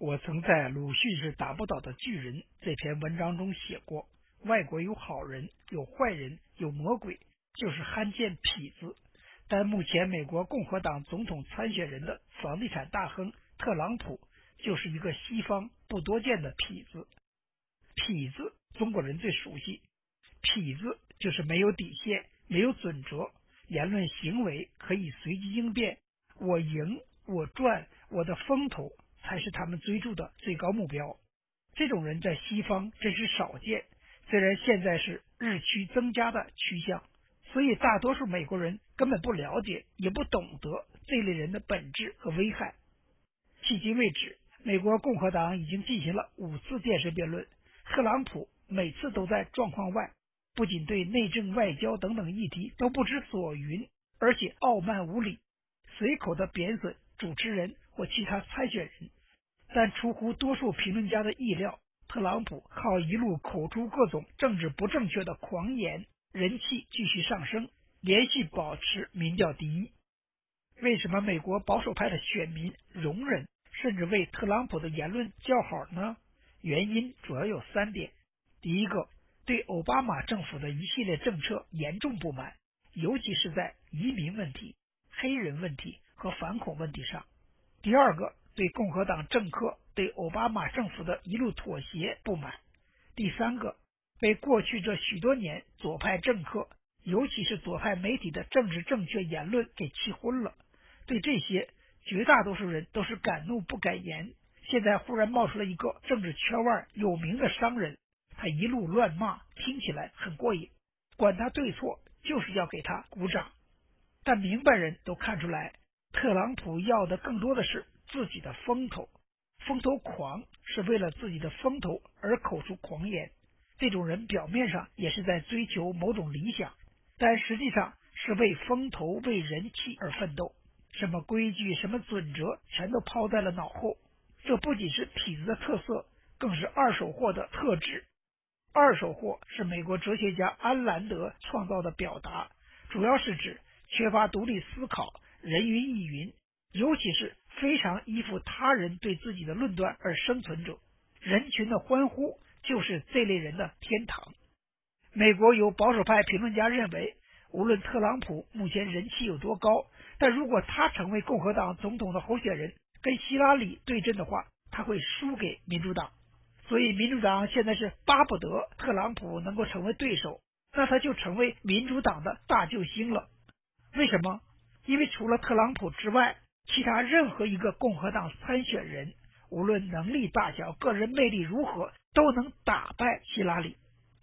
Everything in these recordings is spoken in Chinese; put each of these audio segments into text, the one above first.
我曾在鲁迅是打不倒的巨人这篇文章中写过，外国有好人，有坏人，有魔鬼，就是罕见痞子。但目前美国共和党总统参选人的房地产大亨特朗普，就是一个西方不多见的痞子。痞子，中国人最熟悉，痞子就是没有底线，没有准则，言论行为可以随机应变，我赢我赚，我的风头。才是他们追逐的最高目标。这种人在西方真是少见，虽然现在是日趋增加的趋向，所以大多数美国人根本不了解，也不懂得这类人的本质和危害。迄今为止，美国共和党已经进行了五次电视辩论，特朗普每次都在状况外，不仅对内政、外交等等议题都不知所云，而且傲慢无礼，随口的贬损主持人或其他参选人。但出乎多数评论家的意料，特朗普靠一路口出各种政治不正确的狂言，人气继续上升，连续保持民调第一。为什么美国保守派的选民容忍甚至为特朗普的言论叫好呢？原因主要有三点：第一个，对奥巴马政府的一系列政策严重不满，尤其是在移民问题、黑人问题和反恐问题上；第二个。对共和党政客对奥巴马政府的一路妥协不满。第三个，被过去这许多年左派政客，尤其是左派媒体的政治正确言论给气昏了。对这些，绝大多数人都是敢怒不敢言。现在忽然冒出了一个政治圈外有名的商人，他一路乱骂，听起来很过瘾。管他对错，就是要给他鼓掌。但明白人都看出来，特朗普要的更多的是。自己的风头，风头狂是为了自己的风头而口出狂言。这种人表面上也是在追求某种理想，但实际上是为风头、为人气而奋斗。什么规矩、什么准则，全都抛在了脑后。这不仅是痞子的特色，更是二手货的特质。二手货是美国哲学家安兰德创造的表达，主要是指缺乏独立思考、人云亦云，尤其是。非常依附他人对自己的论断而生存者，人群的欢呼就是这类人的天堂。美国有保守派评论家认为，无论特朗普目前人气有多高，但如果他成为共和党总统的候选人，跟希拉里对阵的话，他会输给民主党。所以，民主党现在是巴不得特朗普能够成为对手，那他就成为民主党的大救星了。为什么？因为除了特朗普之外，其他任何一个共和党参选人，无论能力大小、个人魅力如何，都能打败希拉里。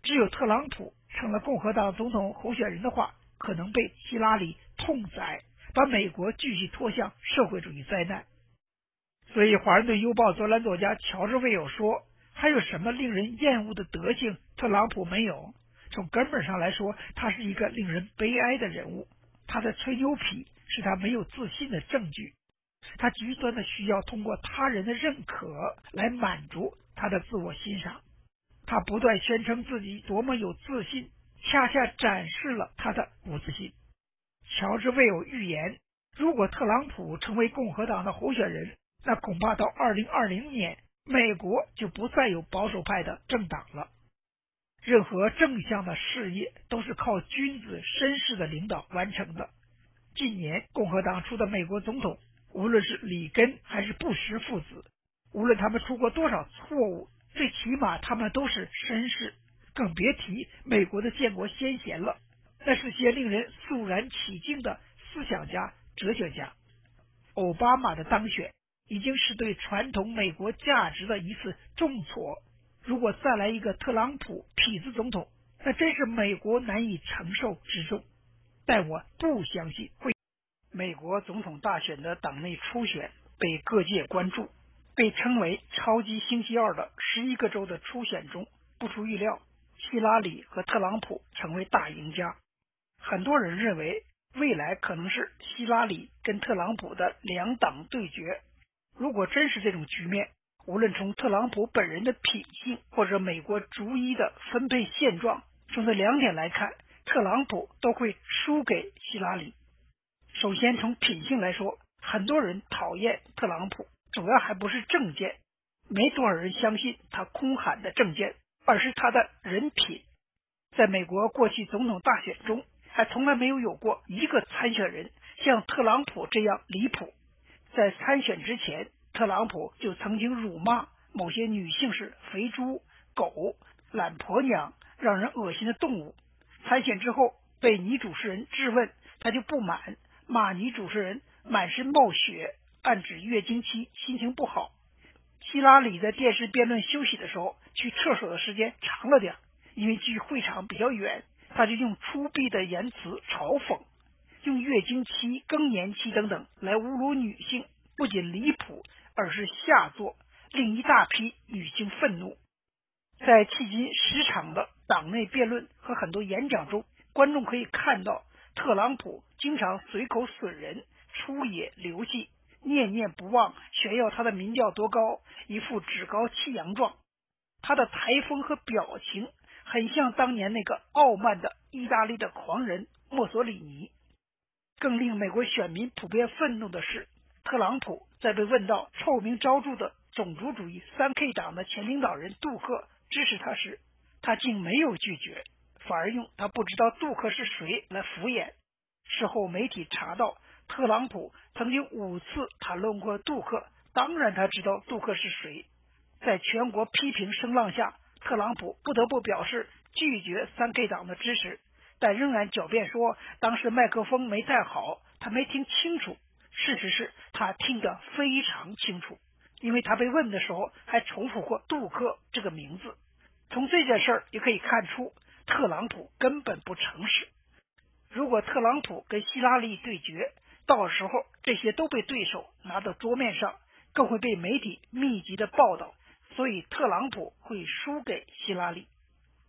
只有特朗普成了共和党总统候选人的话，可能被希拉里痛宰，把美国继续拖向社会主义灾难。所以，《华盛顿邮报》专栏作家乔治·魏友说：“还有什么令人厌恶的德性特朗普没有？从根本上来说，他是一个令人悲哀的人物。他的吹牛皮。”是他没有自信的证据，他极端的需要通过他人的认可来满足他的自我欣赏。他不断宣称自己多么有自信，恰恰展示了他的不自信。乔治·魏有预言，如果特朗普成为共和党的候选人，那恐怕到二零二零年，美国就不再有保守派的政党了。任何正向的事业都是靠君子绅士的领导完成的。近年共和党出的美国总统，无论是里根还是布什父子，无论他们出过多少错误，最起码他们都是绅士，更别提美国的建国先贤了。那是些令人肃然起敬的思想家、哲学家。奥巴马的当选已经是对传统美国价值的一次重挫。如果再来一个特朗普痞子总统，那真是美国难以承受之重。但我不相信会。美国总统大选的党内初选被各界关注，被称为“超级星期二”的十一个州的初选中，不出预料，希拉里和特朗普成为大赢家。很多人认为，未来可能是希拉里跟特朗普的两党对决。如果真是这种局面，无论从特朗普本人的品性，或者美国逐一的分配现状，从这两点来看。特朗普都会输给希拉里。首先，从品性来说，很多人讨厌特朗普，主要还不是政见，没多少人相信他空喊的政见，而是他的人品。在美国过去总统大选中，还从来没有有过一个参选人像特朗普这样离谱。在参选之前，特朗普就曾经辱骂某些女性是肥猪、狗、懒婆娘，让人恶心的动物。参选之后，被女主持人质问，他就不满，骂女主持人满身冒血，暗指月经期，心情不好。希拉里在电视辩论休息的时候，去厕所的时间长了点。因为距会场比较远，他就用粗鄙的言辞嘲讽，用月经期、更年期等等来侮辱女性，不仅离谱，而是下作，令一大批女性愤怒。在迄今十场的党内辩论和很多演讲中，观众可以看到，特朗普经常随口损人、出野流涕，念念不忘炫耀他的民调多高，一副趾高气扬状。他的台风和表情。很像当年那个傲慢的意大利的狂人墨索里尼。更令美国选民普遍愤怒的是，特朗普在被问到臭名昭著的种族主义三 K 党的前领导人杜克支持他时，他竟没有拒绝，反而用他不知道杜克是谁来敷衍。事后媒体查到，特朗普曾经五次谈论过杜克，当然他知道杜克是谁。在全国批评声浪下。特朗普不得不表示拒绝三 K 党的支持，但仍然狡辩说当时麦克风没带好，他没听清楚。事实是他听得非常清楚，因为他被问的时候还重复过杜克这个名字。从这件事儿也可以看出，特朗普根本不诚实。如果特朗普跟希拉里对决，到时候这些都被对手拿到桌面上，更会被媒体密集的报道。所以，特朗普会输给希拉里。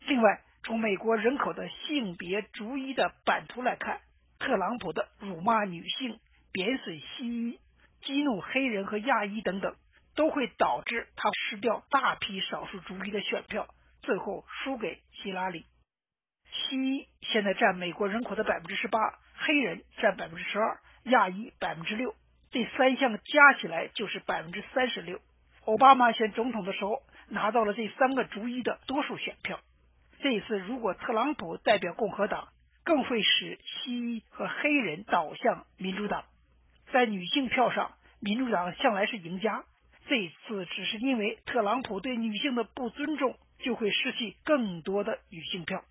另外，从美国人口的性别逐一的版图来看，特朗普的辱骂女性、贬损西医、激怒黑人和亚裔等等，都会导致他失掉大批少数族裔的选票，最后输给希拉里。西医现在占美国人口的百分之十八，黑人占百分之十二，亚裔百分之六，这三项加起来就是百分之三十六。奥巴马选总统的时候拿到了这三个族裔的多数选票。这一次，如果特朗普代表共和党，更会使西医和黑人倒向民主党。在女性票上，民主党向来是赢家。这次只是因为特朗普对女性的不尊重，就会失去更多的女性票。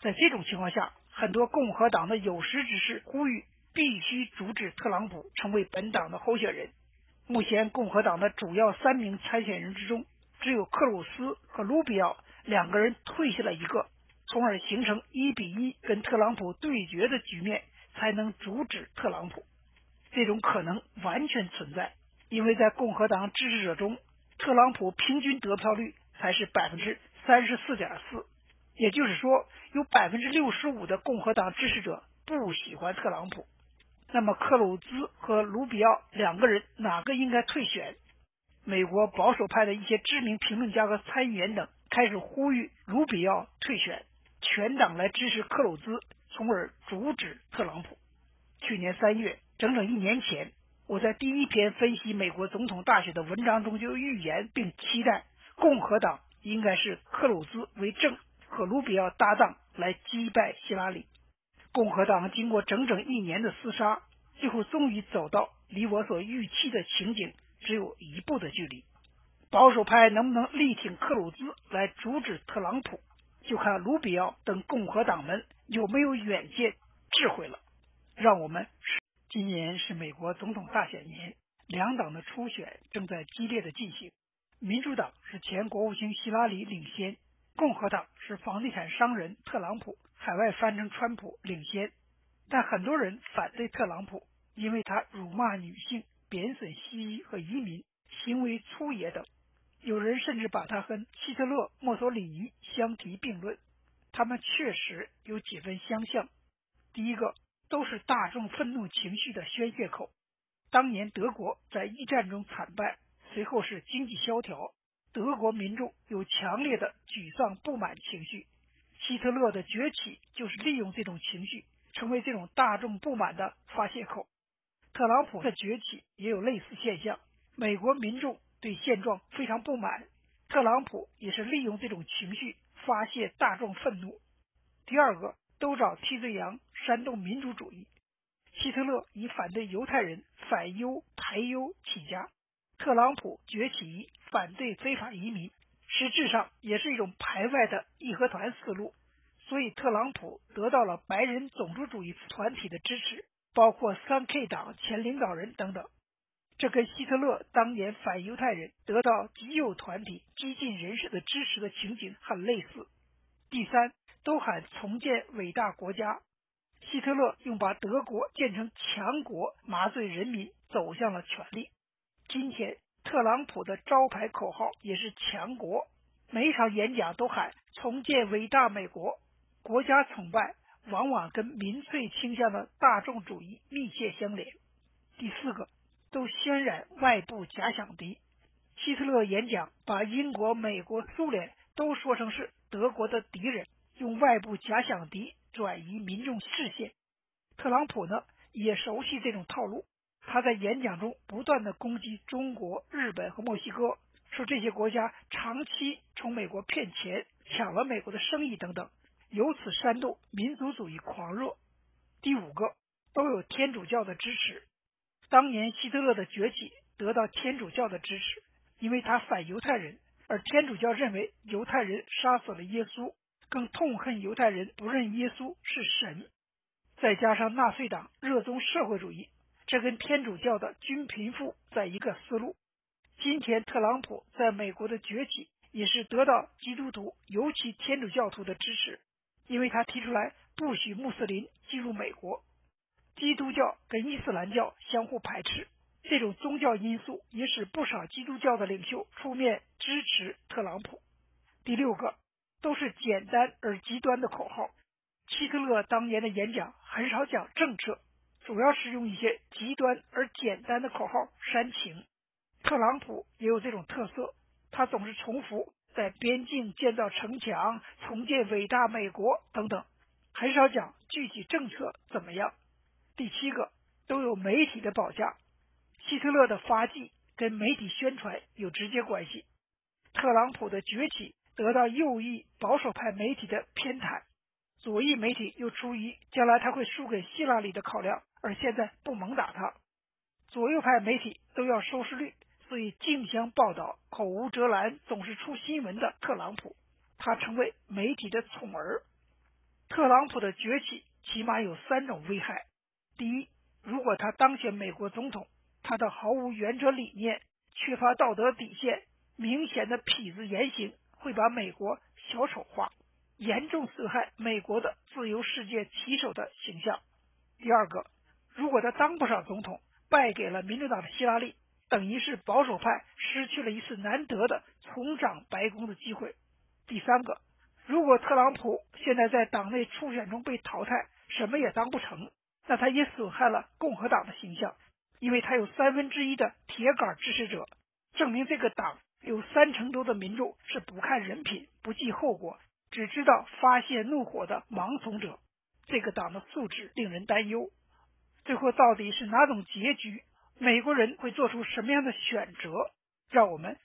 在这种情况下，很多共和党的有识之士呼吁必须阻止特朗普成为本党的候选人。目前，共和党的主要三名参选人之中，只有克鲁斯和卢比奥两个人退下了一个，从而形成一比一跟特朗普对决的局面，才能阻止特朗普。这种可能完全存在，因为在共和党支持者中，特朗普平均得票率才是百分之三十四点四，也就是说，有百分之六十五的共和党支持者不喜欢特朗普。那么，克鲁兹和卢比奥两个人哪个应该退选？美国保守派的一些知名评论家和参议员等开始呼吁卢比奥退选，全党来支持克鲁兹，从而阻止特朗普。去年三月，整整一年前，我在第一篇分析美国总统大选的文章中就预言并期待共和党应该是克鲁兹为政，和卢比奥搭档来击败希拉里。共和党经过整整一年的厮杀，最后终于走到离我所预期的情景只有一步的距离。保守派能不能力挺克鲁兹来阻止特朗普，就看卢比奥等共和党们有没有远见、智慧了。让我们，今年是美国总统大选年，两党的初选正在激烈的进行。民主党是前国务卿希拉里领先，共和党是房地产商人特朗普。海外翻成川普领先，但很多人反对特朗普，因为他辱骂女性、贬损西医和移民，行为粗野等。有人甚至把他和希特勒、墨索里尼相提并论。他们确实有几分相像。第一个，都是大众愤怒情绪的宣泄口。当年德国在一战中惨败，随后是经济萧条，德国民众有强烈的沮丧、不满情绪。希特勒的崛起就是利用这种情绪，成为这种大众不满的发泄口。特朗普的崛起也有类似现象。美国民众对现状非常不满，特朗普也是利用这种情绪发泄大众愤怒。第二个，都找替罪羊，煽动民族主义。希特勒以反对犹太人、反犹排犹起家，特朗普崛起以反对非法移民，实质上也是一种排外的义和团思路。所以，特朗普得到了白人种族主义团体的支持，包括三 K 党前领导人等等。这跟希特勒当年反犹太人得到极右团体激进人士的支持的情景很类似。第三，都喊重建伟大国家。希特勒用把德国建成强国麻醉人民，走向了权力。今天，特朗普的招牌口号也是强国，每场演讲都喊重建伟大美国。国家崇拜往往跟民粹倾向的大众主义密切相连。第四个，都渲染外部假想敌。希特勒演讲把英国、美国、苏联都说成是德国的敌人，用外部假想敌转移民众视线。特朗普呢也熟悉这种套路，他在演讲中不断的攻击中国、日本和墨西哥，说这些国家长期从美国骗钱，抢了美国的生意等等。由此煽动民族主义狂热。第五个，都有天主教的支持。当年希特勒的崛起得到天主教的支持，因为他反犹太人，而天主教认为犹太人杀死了耶稣，更痛恨犹太人不认耶稣是神。再加上纳粹党热衷社会主义，这跟天主教的均贫富在一个思路。今天特朗普在美国的崛起，也是得到基督徒，尤其天主教徒的支持。因为他提出来不许穆斯林进入美国，基督教跟伊斯兰教相互排斥，这种宗教因素也使不少基督教的领袖出面支持特朗普。第六个都是简单而极端的口号。希特勒当年的演讲很少讲政策，主要是用一些极端而简单的口号煽情。特朗普也有这种特色，他总是重复。在边境建造城墙、重建伟大美国等等，很少讲具体政策怎么样。第七个都有媒体的保驾，希特勒的发迹跟媒体宣传有直接关系。特朗普的崛起得到右翼保守派媒体的偏袒，左翼媒体又出于将来他会输给希拉里的考量，而现在不猛打他。左右派媒体都要收视率。所以竞相报道、口无遮拦、总是出新闻的特朗普，他成为媒体的宠儿。特朗普的崛起起码有三种危害：第一，如果他当选美国总统，他的毫无原则理念、缺乏道德底线、明显的痞子言行，会把美国小丑化，严重损害美国的自由世界旗手的形象；第二个，如果他当不上总统，败给了民主党的希拉里。等于是保守派失去了一次难得的重掌白宫的机会。第三个，如果特朗普现在在党内初选中被淘汰，什么也当不成，那他也损害了共和党的形象，因为他有三分之一的铁杆支持者，证明这个党有三成多的民众是不看人品、不计后果、只知道发泄怒火的盲从者。这个党的素质令人担忧。最后到底是哪种结局？美国人会做出什么样的选择？让我们，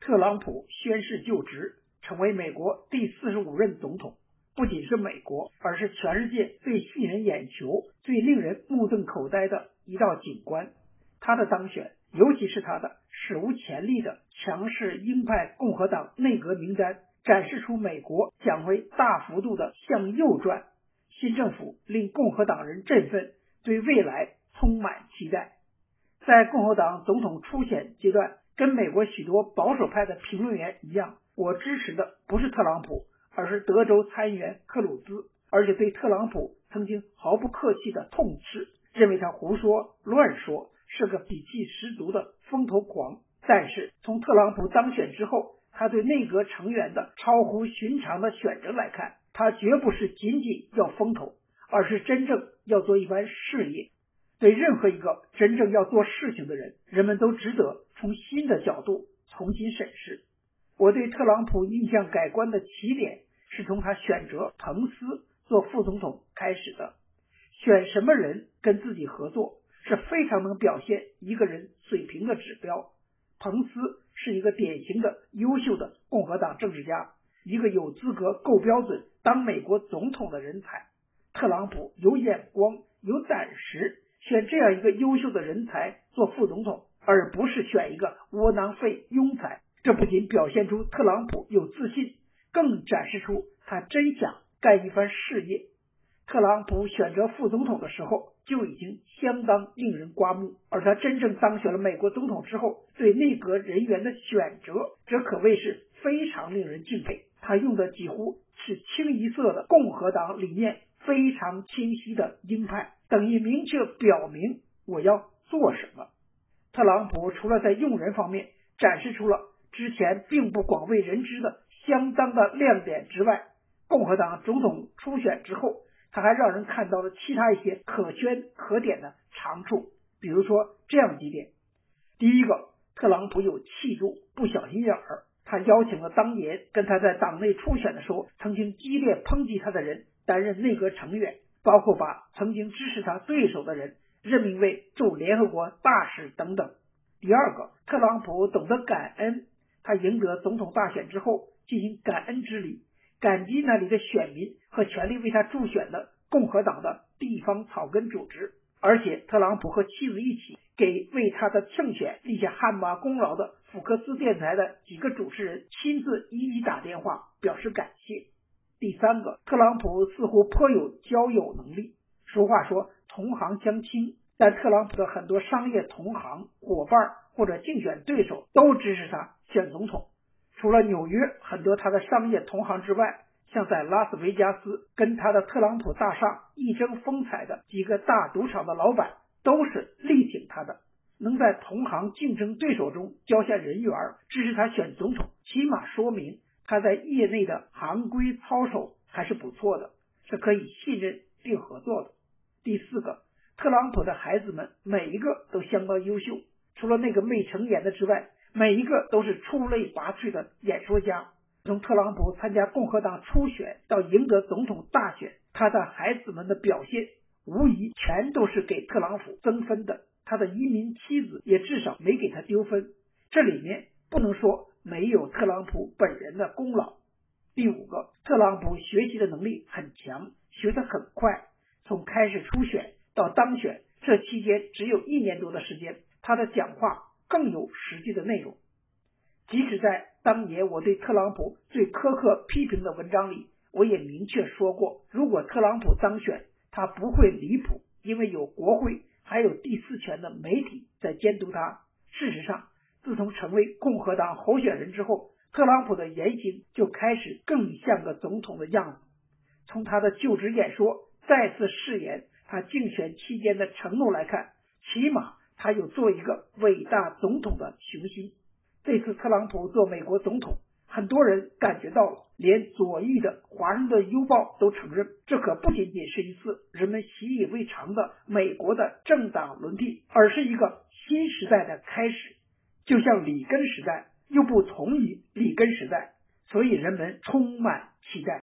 特朗普宣誓就职，成为美国第四十五任总统，不仅是美国，而是全世界最吸引人眼球、最令人目瞪口呆的一道景观。他的当选，尤其是他的史无前例的强势鹰派共和党内阁名单，展示出美国将会大幅度的向右转。新政府令共和党人振奋，对未来充满期待。在共和党总统初选阶段，跟美国许多保守派的评论员一样，我支持的不是特朗普，而是德州参议员克鲁兹，而且对特朗普曾经毫不客气的痛斥，认为他胡说乱说，是个底气十足的风头狂。但是从特朗普当选之后，他对内阁成员的超乎寻常的选择来看，他绝不是仅仅要风头，而是真正要做一番事业。对任何一个真正要做事情的人，人们都值得从新的角度重新审视。我对特朗普印象改观的起点是从他选择彭斯做副总统开始的。选什么人跟自己合作是非常能表现一个人水平的指标。彭斯是一个典型的优秀的共和党政治家，一个有资格、够标准当美国总统的人才。特朗普有眼光、有胆识，选这样一个优秀的人才做副总统，而不是选一个窝囊废、庸才。这不仅表现出特朗普有自信，更展示出他真想干一番事业。特朗普选择副总统的时候就已经相当令人刮目，而他真正当选了美国总统之后，对内阁人员的选择则可谓是非常令人敬佩。他用的几乎是清一色的共和党理念非常清晰的鹰派，等于明确表明我要做什么。特朗普除了在用人方面展示出了。之前并不广为人知的相当的亮点之外，共和党总统初选之后，他还让人看到了其他一些可圈可点的长处。比如说这样几点：第一个，特朗普有气度，不小心眼儿。他邀请了当年跟他在党内初选的时候曾经激烈抨击他的人担任内阁成员，包括把曾经支持他对手的人任命为驻联合国大使等等。第二个，特朗普懂得感恩。他赢得总统大选之后，进行感恩之礼，感激那里的选民和全力为他助选的共和党的地方草根组织。而且，特朗普和妻子一起给为他的胜选立下汗马功劳的福克斯电台的几个主持人亲自一一打电话表示感谢。第三个，特朗普似乎颇有交友能力。俗话说同行相亲，但特朗普的很多商业同行伙伴或者竞选对手都支持他。选总统，除了纽约很多他的商业同行之外，像在拉斯维加斯跟他的特朗普大厦一争风采的几个大赌场的老板，都是力挺他的。能在同行竞争对手中交下人缘，支持他选总统，起码说明他在业内的行规操守还是不错的，是可以信任并合作的。第四个，特朗普的孩子们每一个都相当优秀，除了那个未成年的之外。每一个都是出类拔萃的演说家。从特朗普参加共和党初选到赢得总统大选，他的孩子们的表现无疑全都是给特朗普增分的。他的移民妻子也至少没给他丢分。这里面不能说没有特朗普本人的功劳。第五个，特朗普学习的能力很强，学得很快。从开始初选到当选这期间只有一年多的时间，他的讲话。更有实际的内容。即使在当年我对特朗普最苛刻批评的文章里，我也明确说过，如果特朗普当选，他不会离谱，因为有国会还有第四权的媒体在监督他。事实上，自从成为共和党候选人之后，特朗普的言行就开始更像个总统的样子。从他的就职演说再次誓言他竞选期间的承诺来看，起码。他有做一个伟大总统的雄心。这次特朗普做美国总统，很多人感觉到了，连左翼的《华盛顿邮报》都承认，这可不仅仅是一次人们习以为常的美国的政党轮替，而是一个新时代的开始，就像里根时代，又不同于里根时代，所以人们充满期待。